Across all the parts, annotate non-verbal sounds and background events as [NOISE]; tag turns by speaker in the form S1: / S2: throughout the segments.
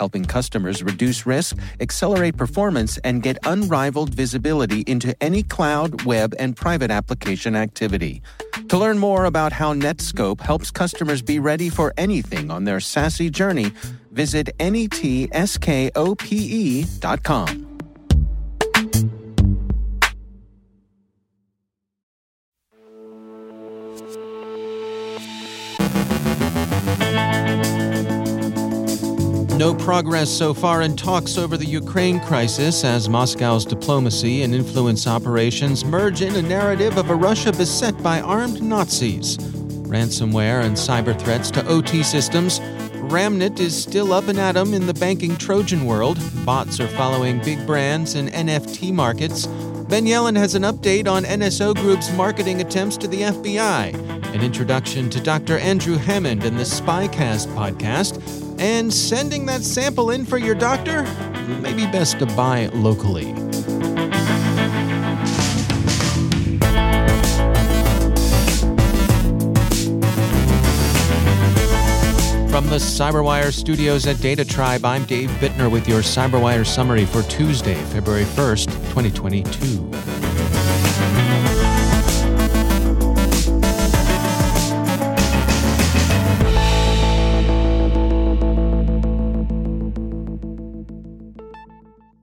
S1: helping customers reduce risk, accelerate performance, and get unrivaled visibility into any cloud, web, and private application activity. To learn more about how Netskope helps customers be ready for anything on their SASE journey, visit netskope.com. No progress so far in talks over the Ukraine crisis as Moscow's diplomacy and influence operations merge in a narrative of a Russia beset by armed Nazis. Ransomware and cyber threats to OT systems. Ramnit is still up and at 'em in the banking Trojan world. Bots are following big brands in NFT markets. Ben Yelin has an update on NSO Group's marketing attempts to the FBI, an introduction to Dr. Andrew Hammond and the Spycast podcast, and sending that sample in for your doctor may be best to buy locally. From the CyberWire studios at Data Tribe, I'm Dave Bittner with your CyberWire summary for Tuesday, February 1st, 2022.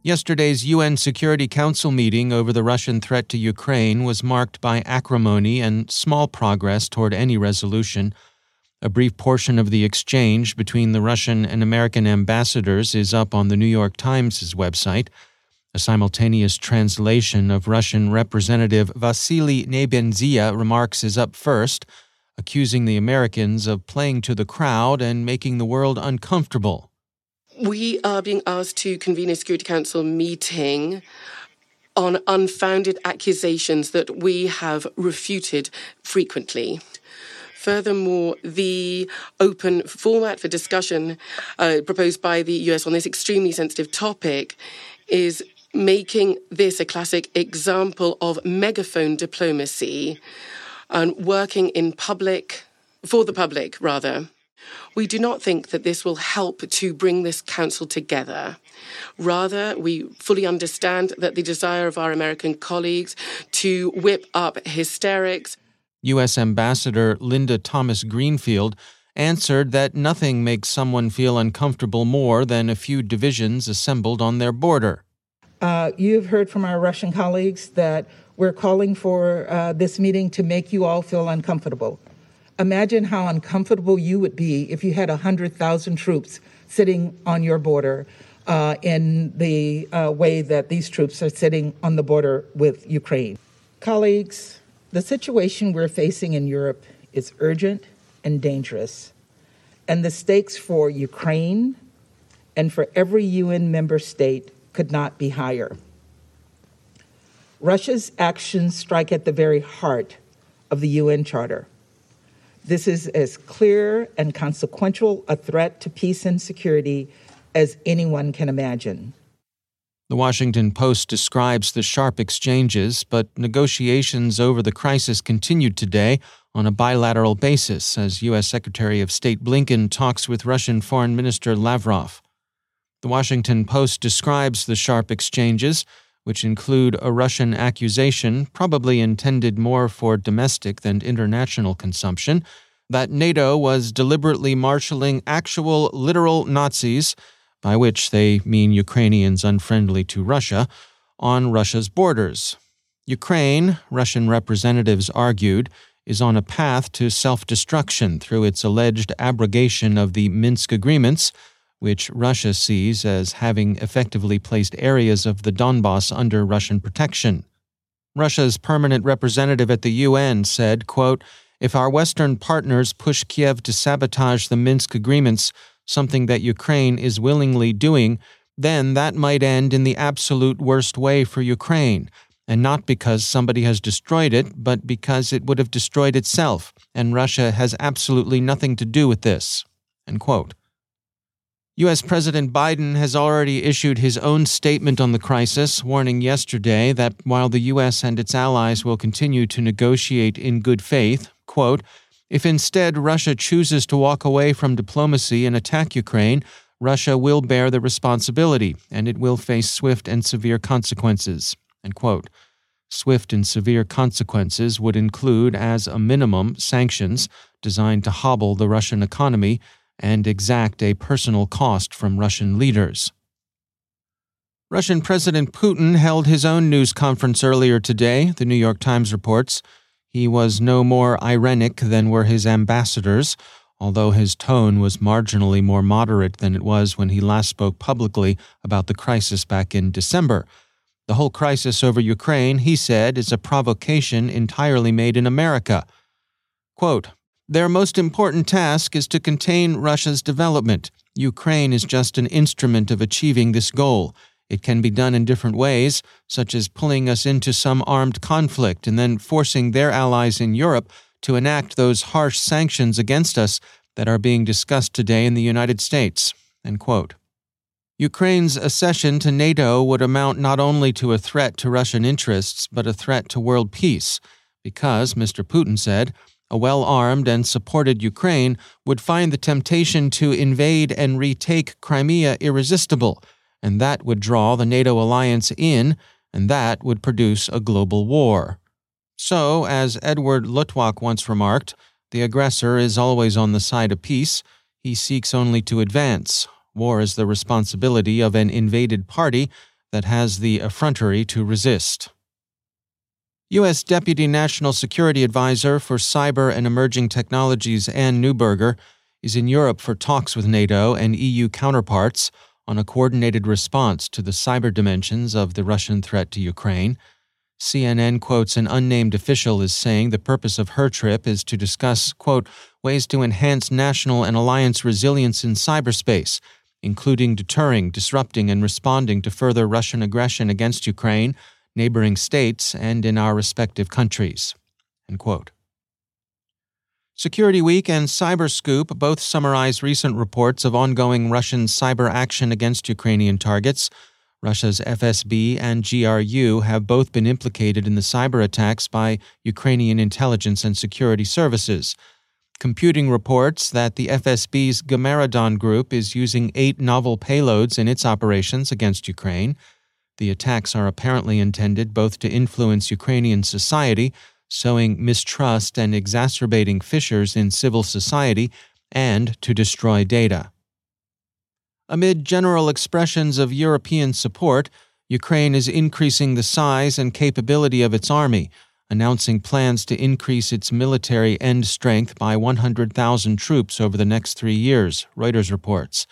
S1: Yesterday's UN Security Council meeting over the Russian threat to Ukraine was marked by acrimony and small progress toward any resolution. A brief portion of the exchange between the Russian and American ambassadors is up on the New York Times' website. A simultaneous translation of Russian Representative Vasily Nebenzia remarks is up first, accusing the Americans of playing to the crowd and making the world uncomfortable
S2: we are being asked to convene a Security Council meeting on unfounded accusations that we have refuted frequently. Furthermore, the open format for discussion uh, proposed by the US on this extremely sensitive topic is making this a classic example of megaphone diplomacy and working in public, for the public, rather. We do not think that this will help to bring this council together. Rather, we fully understand that the desire of our American colleagues to whip up hysterics.
S1: U.S. Ambassador Linda Thomas Greenfield answered that nothing makes someone feel uncomfortable more than a few divisions assembled on their border.
S3: Uh, you've heard from our Russian colleagues that we're calling for uh, this meeting to make you all feel uncomfortable. Imagine how uncomfortable you would be if you had 100,000 troops sitting on your border uh, in the uh, way that these troops are sitting on the border with Ukraine. Colleagues, the situation we're facing in Europe is urgent and dangerous, and the stakes for Ukraine and for every UN member state could not be higher. Russia's actions strike at the very heart of the UN Charter this is as clear and consequential a threat to peace and security as anyone can imagine.
S1: The Washington Post describes the sharp exchanges, but negotiations over the crisis continued today on a bilateral basis as U.S. Secretary of State Blinken talks with Russian Foreign Minister Lavrov. The Washington Post describes the sharp exchanges, which include a Russian accusation, probably intended more for domestic than international consumption, that NATO was deliberately marshalling actual literal Nazis, by which they mean Ukrainians unfriendly to Russia, on Russia's borders. Ukraine, Russian representatives argued, is on a path to self destruction through its alleged abrogation of the Minsk agreements which Russia sees as having effectively placed areas of the Donbass under Russian protection. Russia's permanent representative at the UN said, quote, if our Western partners push Kiev to sabotage the Minsk agreements, something that Ukraine is willingly doing, then that might end in the absolute worst way for Ukraine, and not because somebody has destroyed it, but because it would have destroyed itself, and Russia has absolutely nothing to do with this. U.S. President Biden has already issued his own statement on the crisis, warning yesterday that while the U.S. and its allies will continue to negotiate in good faith, quote, if instead Russia chooses to walk away from diplomacy and attack Ukraine, Russia will bear the responsibility and it will face swift and severe consequences. Swift and severe consequences would include, as a minimum, sanctions designed to hobble the Russian economy and exact a personal cost from Russian leaders. Russian President Putin held his own news conference earlier today, the New York Times reports. He was no more ironic than were his ambassadors, although his tone was marginally more moderate than it was when he last spoke publicly about the crisis back in December. The whole crisis over Ukraine, he said, is a provocation entirely made in America. Quote, their most important task is to contain Russia's development. Ukraine is just an instrument of achieving this goal. It can be done in different ways, such as pulling us into some armed conflict and then forcing their allies in Europe to enact those harsh sanctions against us that are being discussed today in the United States. Ukraine's accession to NATO would amount not only to a threat to Russian interests, but a threat to world peace, because, Mr. Putin said, a well armed and supported Ukraine would find the temptation to invade and retake Crimea irresistible, and that would draw the NATO alliance in, and that would produce a global war. So, as Edward Luttwak once remarked, the aggressor is always on the side of peace. He seeks only to advance. War is the responsibility of an invaded party that has the effrontery to resist. U.S. Deputy National Security Advisor for Cyber and Emerging Technologies Anne Neuberger is in Europe for talks with NATO and EU counterparts on a coordinated response to the cyber dimensions of the Russian threat to Ukraine. CNN quotes an unnamed official as saying the purpose of her trip is to discuss, quote, ways to enhance national and alliance resilience in cyberspace, including deterring, disrupting, and responding to further Russian aggression against Ukraine neighboring states, and in our respective countries. Security Week and Cyberscoop both summarize recent reports of ongoing Russian cyber action against Ukrainian targets. Russia's FSB and GRU have both been implicated in the cyber attacks by Ukrainian intelligence and security services. Computing reports that the FSB's Gamaredon group is using eight novel payloads in its operations against Ukraine. The attacks are apparently intended both to influence Ukrainian society, sowing mistrust and exacerbating fissures in civil society, and to destroy data. Amid general expressions of European support, Ukraine is increasing the size and capability of its army, announcing plans to increase its military end strength by 100,000 troops over the next three years, Reuters reports.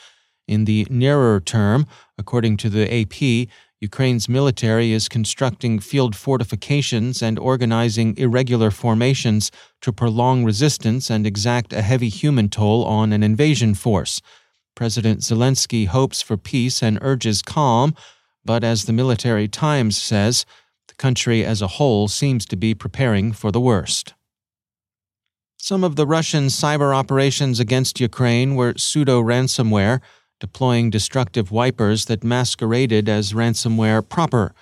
S1: In the nearer term, according to the AP, Ukraine's military is constructing field fortifications and organizing irregular formations to prolong resistance and exact a heavy human toll on an invasion force. President Zelensky hopes for peace and urges calm, but as the Military Times says, the country as a whole seems to be preparing for the worst. Some of the Russian cyber operations against Ukraine were pseudo ransomware deploying destructive wipers that masqueraded as ransomware proper,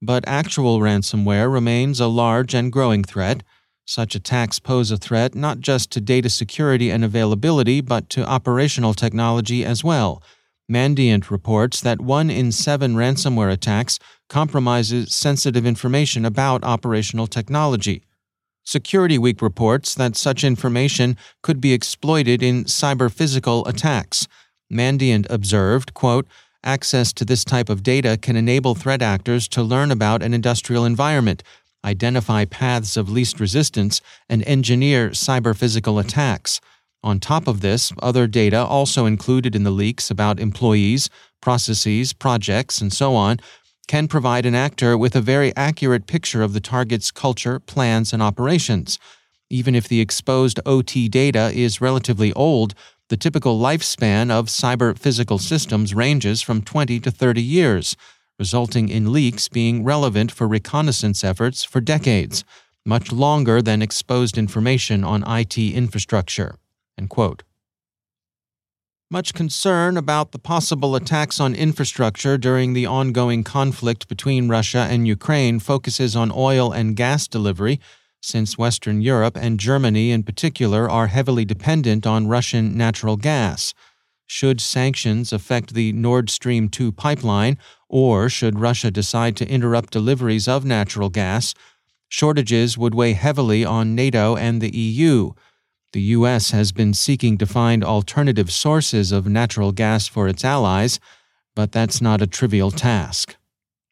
S1: but actual ransomware remains a large and growing threat. Such attacks pose a threat not just to data security and availability, but to operational technology as well. Mandiant reports that one in seven ransomware attacks compromises sensitive information about operational technology. Security Week reports that such information could be exploited in cyber physical attacks. Mandiant observed, quote, access to this type of data can enable threat actors to learn about an industrial environment, identify paths of least resistance, and engineer cyber physical attacks. On top of this, other data also included in the leaks about employees, processes, projects, and so on can provide an actor with a very accurate picture of the target's culture, plans, and operations. Even if the exposed OT data is relatively old, the typical lifespan of cyber physical systems ranges from 20 to 30 years, resulting in leaks being relevant for reconnaissance efforts for decades, much longer than exposed information on IT infrastructure. Much concern about the possible attacks on infrastructure during the ongoing conflict between Russia and Ukraine focuses on oil and gas delivery since Western Europe and Germany in particular are heavily dependent on Russian natural gas. Should sanctions affect the Nord Stream 2 pipeline, or should Russia decide to interrupt deliveries of natural gas, shortages would weigh heavily on NATO and the EU. The U.S. has been seeking to find alternative sources of natural gas for its allies, but that's not a trivial task.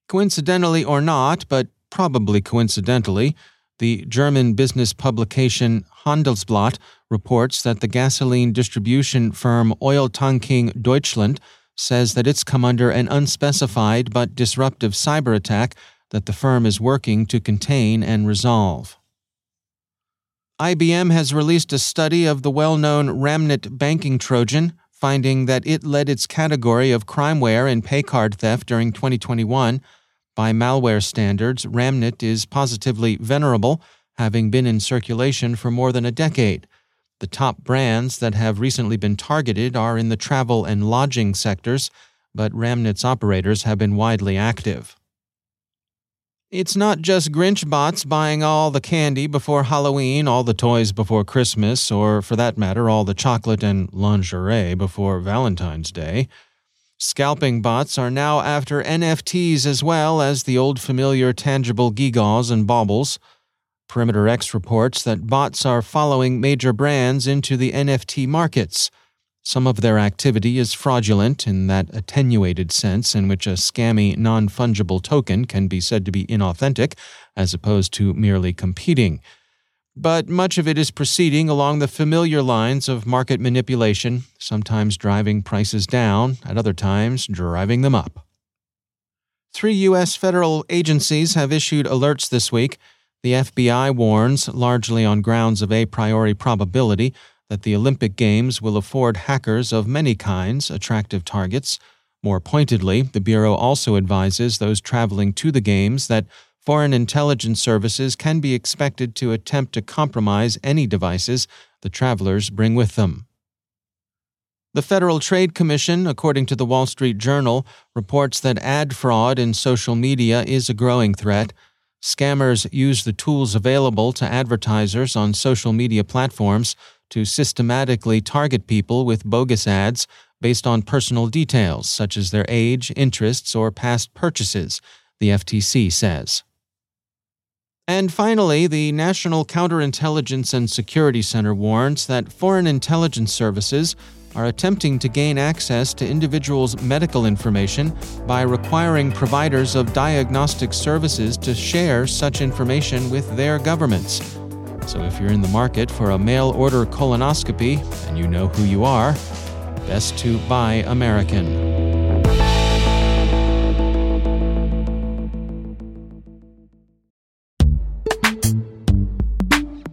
S1: Coincidentally or not, but probably coincidentally, the German business publication Handelsblatt reports that the gasoline distribution firm Oil Tanking Deutschland says that it's come under an unspecified but disruptive cyber attack that the firm is working to contain and resolve. IBM has released a study of the well known Ramnit banking Trojan, finding that it led its category of crimeware and paycard theft during 2021 by malware standards, Ramnit is positively venerable, having been in circulation for more than a decade. The top brands that have recently been targeted are in the travel and lodging sectors, but Ramnit's operators have been widely active. It's not just Grinch bots buying all the candy before Halloween, all the toys before Christmas, or for that matter, all the chocolate and lingerie before Valentine's Day. Scalping bots are now after NFTs as well as the old familiar tangible gewgaws and baubles. Perimeter X reports that bots are following major brands into the NFT markets. Some of their activity is fraudulent in that attenuated sense in which a scammy, non fungible token can be said to be inauthentic, as opposed to merely competing but much of it is proceeding along the familiar lines of market manipulation, sometimes driving prices down, at other times driving them up. Three U.S. federal agencies have issued alerts this week. The FBI warns, largely on grounds of a priori probability, that the Olympic Games will afford hackers of many kinds attractive targets. More pointedly, the Bureau also advises those traveling to the Games that foreign intelligence services can be expected to attempt to compromise any devices the travelers bring with them. The Federal Trade Commission, according to the Wall Street Journal, reports that ad fraud in social media is a growing threat. Scammers use the tools available to advertisers on social media platforms to systematically target people with bogus ads based on personal details such as their age, interests, or past purchases, the FTC says. And finally, the National Counterintelligence and Security Center warns that foreign intelligence services are attempting to gain access to individuals' medical information by requiring providers of diagnostic services to share such information with their governments. So if you're in the market for a mail order colonoscopy and you know who you are, best to buy American.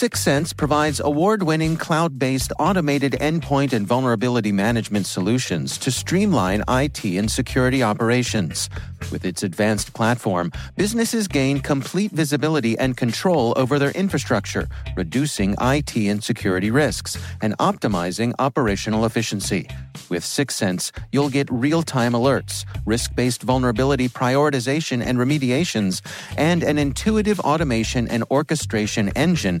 S1: Syxsense provides award winning cloud based automated endpoint and vulnerability management solutions to streamline IT and security operations. With its advanced platform, businesses gain complete visibility and control over their infrastructure, reducing IT and security risks, and optimizing operational efficiency. With Syxsense, you'll get real time alerts, risk based vulnerability prioritization and remediations, and an intuitive automation and orchestration engine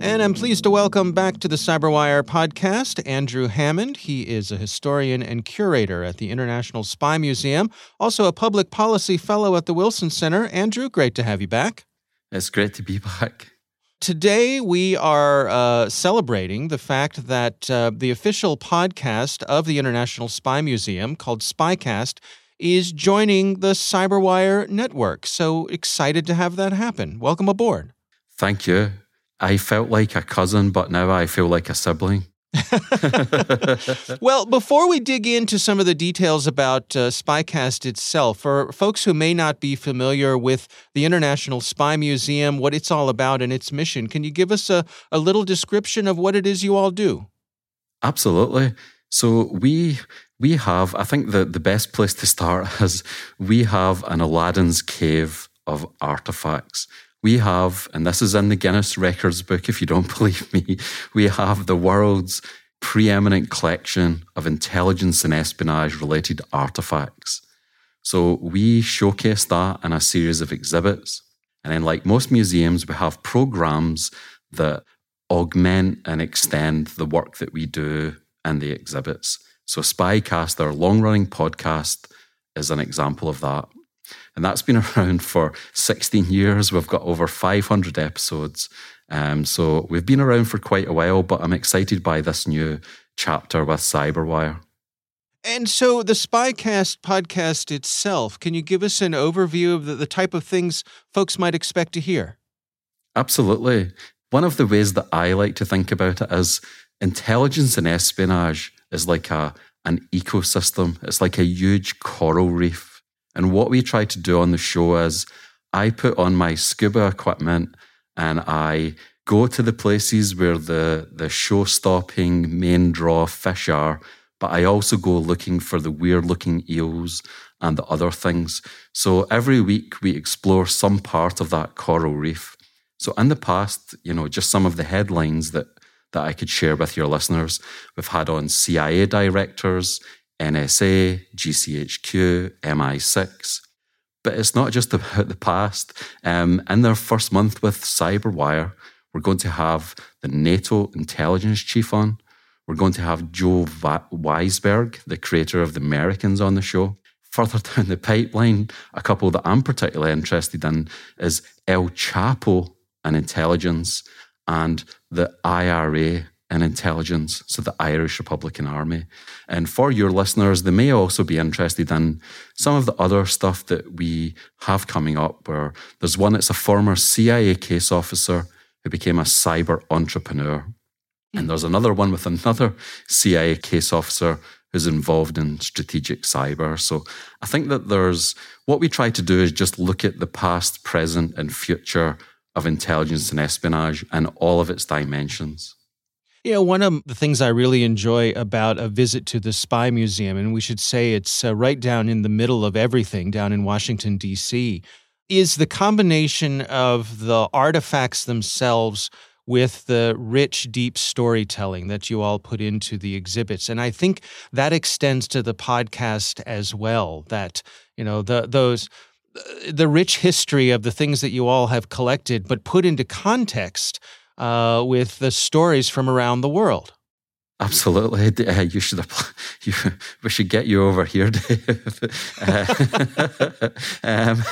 S1: And I'm pleased to welcome back to the Cyberwire podcast Andrew Hammond. He is a historian and curator at the International Spy Museum, also a public policy fellow at the Wilson Center. Andrew, great to have you back.
S4: It's great to be back.
S1: Today, we are uh, celebrating the fact that uh, the official podcast of the International Spy Museum, called Spycast, is joining the Cyberwire network. So excited to have that happen. Welcome aboard.
S4: Thank you. I felt like a cousin, but now I feel like a sibling. [LAUGHS]
S1: well, before we dig into some of the details about uh, Spycast itself, for folks who may not be familiar with the International Spy Museum, what it's all about, and its mission, can you give us a, a little description of what it is you all do?
S4: Absolutely. So we we have, I think the, the best place to start [LAUGHS] is we have an Aladdin's cave of artifacts we have, and this is in the Guinness Records book if you don't [LAUGHS] believe me, we have the world's preeminent collection of intelligence and espionage related artifacts. So we showcase that in a series of exhibits. And then, like most museums, we have programs that augment and extend the work that we do in the exhibits. So, Spycast, our long running podcast, is an example of that. And that's been [LAUGHS] around for 16 years. We've got over 500 episodes. Um, so we've been around for quite a while, but I'm excited by this new chapter with Cyberwire.
S1: And so the Spycast podcast itself, can you give us an overview of the, the type of things folks might expect to hear?
S4: Absolutely. One of the ways that I like to think about it is intelligence and espionage is like a an ecosystem. It's like a huge coral reef and what we try to do on the show is I put on my scuba equipment and I go to the places where the, the show stopping main draw fish are, but I also go looking for the weird looking eels and the other things. So every week we explore some part of that coral reef. So in the past, you know, just some of the headlines that that I could share with your listeners. We've had on CIA directors, NSA, GCHQ, MI6. But it's not just about the past. Um, in their first month with Cyberwire, we're going to have the NATO intelligence chief on. We're going to have Joe Weisberg, the creator of The Americans, on the show. Further [LAUGHS] down the pipeline, a couple that I'm particularly interested in is El Chapo and intelligence and the IRA and intelligence, so the Irish Republican Army. And for your listeners, they may also be interested in some of the other stuff that we have coming up, where there's one that's a former CIA case officer who became a cyber entrepreneur. And there's another one with another CIA case officer who's involved in strategic cyber. So I think that there's what we try to do is just look at the past, present, and future of intelligence and espionage and all of its dimensions.
S1: You know, one of the things I really enjoy about a visit to the Spy Museum, and we should say it's uh, right down in the middle of everything down in Washington, D.C., is the combination of the artifacts themselves with the rich, deep storytelling that you all put into the exhibits. And I think that extends to the podcast as well, that, you know, the, those the rich history of the things that you all have collected, but put into context uh, with the stories from around the world.
S4: Absolutely, [LAUGHS] uh, you should. [LAUGHS] You, we should get you over here, [LAUGHS] Dave. uh, um,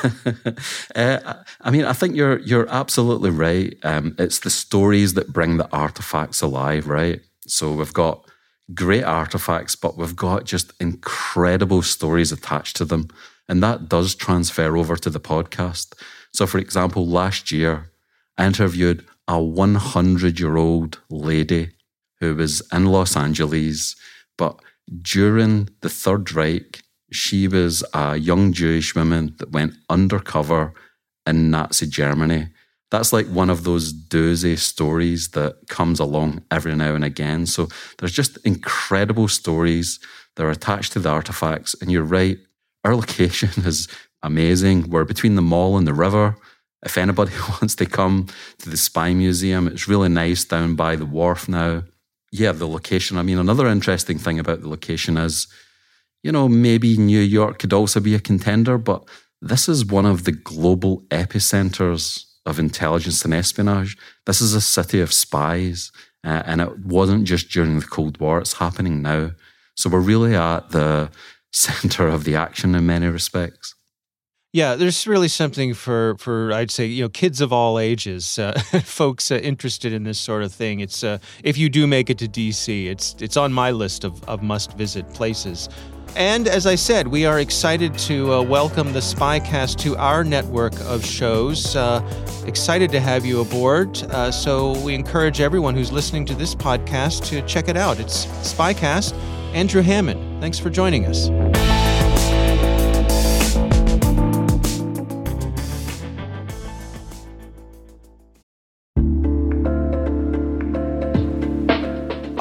S4: uh, I mean, I think you're you're absolutely right. Um, it's the stories that bring the artifacts alive, right? So we've got great artifacts, but we've got just incredible stories attached to them. And that does transfer over to the podcast. So, for example, last year, I interviewed a 100 year old lady who was in Los Angeles, but during the Third Reich, she was a young Jewish woman that went undercover in Nazi Germany. That's like one of those doozy stories that comes along every now and again. So there's just incredible stories that are attached to the artifacts. And you're right, our [LAUGHS] location is amazing. We're between the mall and the river. If anybody [LAUGHS] wants to come to the Spy Museum, it's really nice down by the wharf now. Yeah, the location. I mean, another interesting thing about the location is, you know, maybe New York could also be a contender, but this is one of the global epicenters of intelligence and espionage. This is a city of spies, uh, and it wasn't just during the Cold War, it's happening now. So we're really at the [LAUGHS] center of the action in many respects.
S1: Yeah, there's really something for for I'd say you know kids of all ages, uh, [LAUGHS] folks uh, interested in this sort of thing. It's uh, if you do make it to DC, it's it's on my list of, of must visit places. And as I said, we are excited to uh, welcome the Spycast to our network of shows. Uh, excited to have you aboard. Uh, so we encourage everyone who's listening to this podcast to check it out. It's Spycast. Andrew Hammond, thanks for joining us.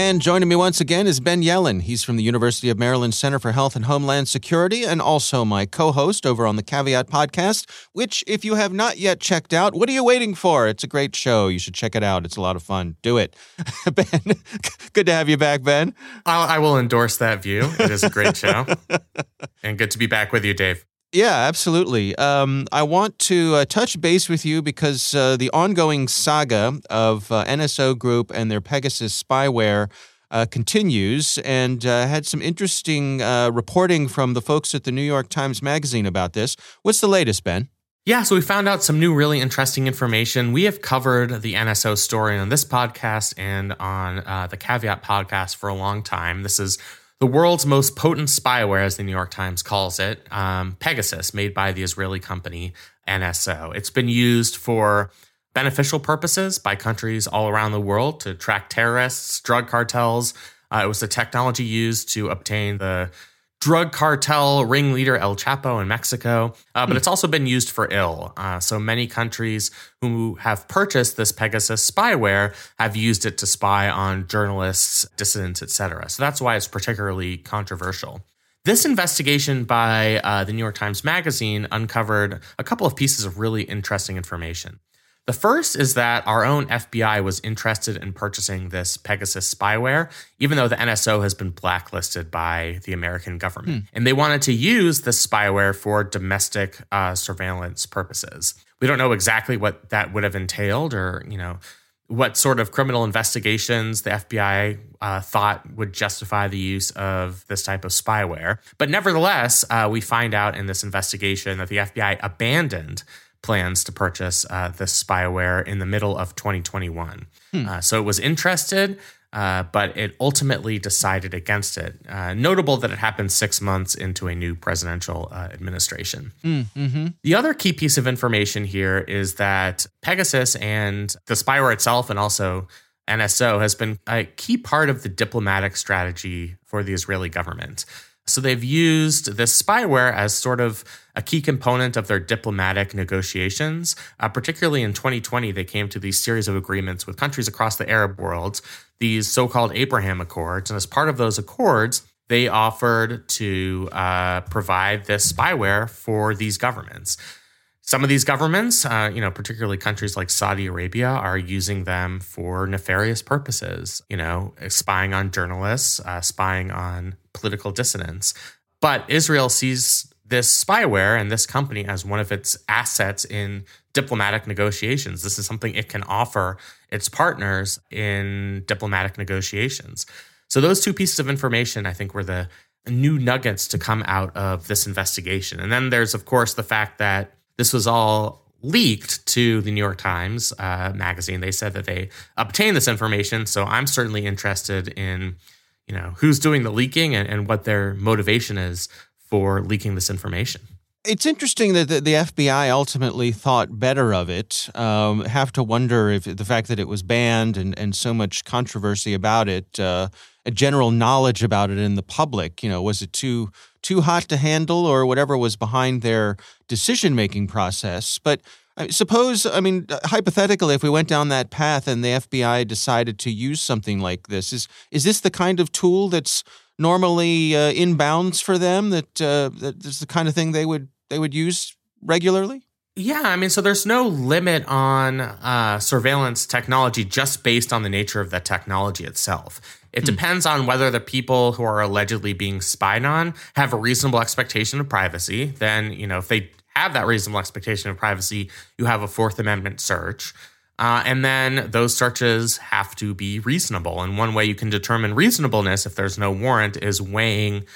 S1: And joining me once again is Ben Yelin. He's from the University of Maryland Center for Health and Homeland Security and also my co host over on the Caveat podcast, which, if you have not yet checked out, what are you waiting for? It's a great show. You should check it out. It's a lot of fun. Do it. [LAUGHS] ben, [LAUGHS] good to have you back, Ben.
S5: I'll, I will endorse that view. It is a great show. [LAUGHS] and good to be back with you, Dave.
S1: Yeah, absolutely. Um, I want to uh, touch base with you because uh, the ongoing saga of uh, NSO Group and their Pegasus spyware uh, continues, and uh, had some interesting uh, reporting from the folks at the New York Times Magazine about this. What's the latest, Ben?
S5: Yeah, so we found out some new, really interesting information. We have covered the NSO story on this podcast and on the Caveat podcast for a long time. This is the world's most potent spyware, as the New York Times calls it, um, Pegasus, made by the Israeli company NSO. It's been used for beneficial purposes by countries all around the world to track terrorists, drug cartels. Uh, it was the technology used to obtain the drug cartel ringleader El Chapo in Mexico, uh, but it's also been used for ill. Uh, so many countries who have purchased this Pegasus spyware have used it to spy on journalists, dissidents, etc. So that's why it's particularly controversial. This investigation by uh, the New York Times Magazine uncovered a couple of pieces of really interesting information. The first is that our own FBI was interested in purchasing this Pegasus spyware, even though the NSO has been blacklisted by the American government. Hmm. And they wanted to use the spyware for domestic uh, surveillance purposes. We don't know exactly what that would have entailed or, you know, what sort of criminal investigations the FBI uh, thought would justify the use of this type of spyware. But nevertheless, uh, we find out in this investigation that the FBI abandoned plans to purchase uh, this spyware in the middle of 2021. Hmm. Uh, so it was interested, uh, but it ultimately decided against it. Uh, notable that it happened six months into a new presidential uh, administration.
S1: Hmm, mm-hmm.
S5: The other key piece of information here is that Pegasus and the spyware itself, and also NSO, has been a key part of the diplomatic strategy for the Israeli government. So they've used this spyware as sort of a key component of their diplomatic negotiations. Uh, particularly in 2020, they came to these series of agreements with countries across the Arab world, these so called Abraham Accords. And as part of those accords, they offered to uh, provide this spyware for these governments. Some of these governments, uh, you know, particularly countries like Saudi Arabia, are using them for nefarious purposes, you know, spying on journalists, uh, spying on political dissidents. But Israel sees this spyware and this company as one of its assets in diplomatic negotiations. This is something it can offer its partners in diplomatic negotiations. So, those two pieces of information, I think, were the new nuggets to come out of this investigation. And then there's, of course, the fact that this was all leaked to the New York Times uh, magazine. They said that they obtained this information. So I'm certainly interested in, you know, who's doing the leaking and, and what their motivation is for leaking this information.
S1: It's interesting that the, the, FBI ultimately thought better of it. Um, have to wonder if the fact that it was banned and, and so much controversy about it, uh, a general knowledge about it in the public, you know, was it too too hot to handle or whatever was behind their decision making process. But suppose, I mean, hypothetically, if we went down that path and the FBI decided to use something like this, is is this the kind of tool that's normally uh, inbounds for them? That uh, that is the kind of thing they would they would use regularly?
S5: Yeah, I mean, so there's no limit on uh, surveillance technology just based on the nature of the technology itself. It hmm. depends on whether the people who are allegedly being spied on have a reasonable expectation of privacy. Then, you know, if they have that reasonable expectation of privacy, you have a Fourth Amendment search. Uh, and then those searches have to be reasonable. And one way you can determine reasonableness if there's no warrant is weighing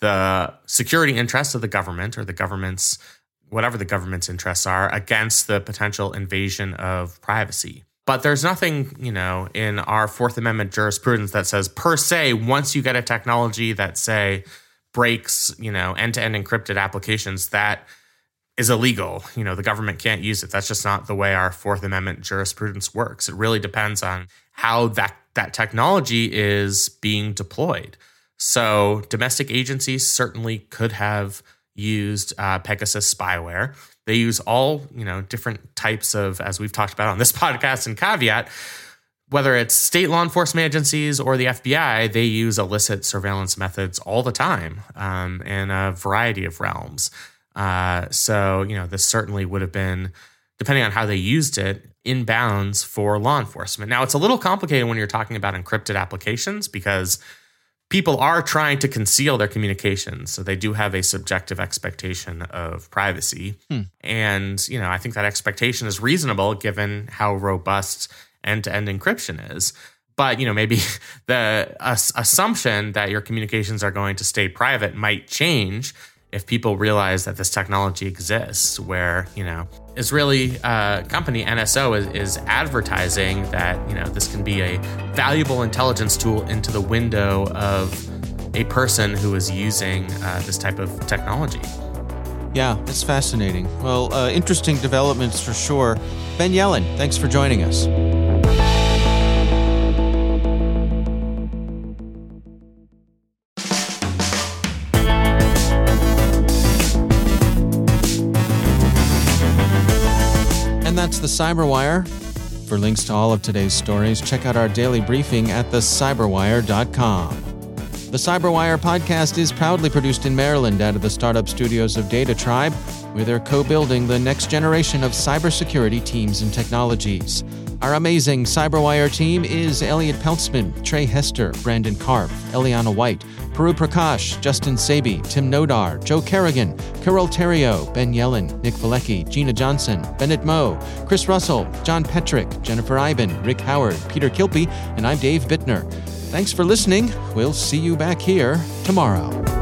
S5: the security interests of the government or the government's, whatever the government's interests are, against the potential invasion of privacy. But there's nothing, you know, in our Fourth Amendment jurisprudence that says per se, once you get a technology that say breaks, you know, end-to-end encrypted applications, that is illegal. You know, the government can't use it. That's just not the way our Fourth Amendment jurisprudence works. It really depends on how that that technology is being deployed. So domestic agencies certainly could have used uh, Pegasus spyware. They use all, you know, different types of, as we've talked about on this [LAUGHS] podcast and caveat, whether it's state law enforcement agencies or the FBI, they use illicit surveillance methods all the time um, in a variety of realms. Uh, so, you know, this certainly would have been, depending on how they used it, in bounds for law enforcement. Now, it's a little complicated when you're talking about encrypted applications because people are trying to conceal their communications. So they do have a subjective expectation of privacy. Hmm. And, you know, I think that expectation is reasonable given how robust end to end encryption is. But, you know, maybe [LAUGHS] the uh, assumption that your communications are going to stay private might change if people realize that this technology exists, where you know Israeli uh, company NSO is, is advertising that you know this can be a valuable intelligence tool into the window of a person who is using uh, this type of technology.
S1: Yeah, it's fascinating. Well, uh, interesting developments for sure. Ben Yelin thanks for joining us. The Cyberwire. For links to all of today's stories, check out our daily briefing at thecyberwire.com. The Cyberwire podcast is proudly produced in Maryland out of the startup studios of Data Tribe, where they're co building the next generation of cybersecurity teams and technologies. Our amazing Cyberwire team is Elliot Peltzman, Trey Hester, Brandon Karpf, Eliana White, Puru Prakash, Justin Sabie, Tim Nodar, Joe Carrigan, Carole Theriault, Ben Yelin, Nick Veliky, Gina Johnson, Bennett Moe, Chris Russell, John Petrik, Jennifer Eiben, Rick Howard, Peter Kilpe, and I'm Dave Bittner. Thanks for listening. We'll see you back here tomorrow.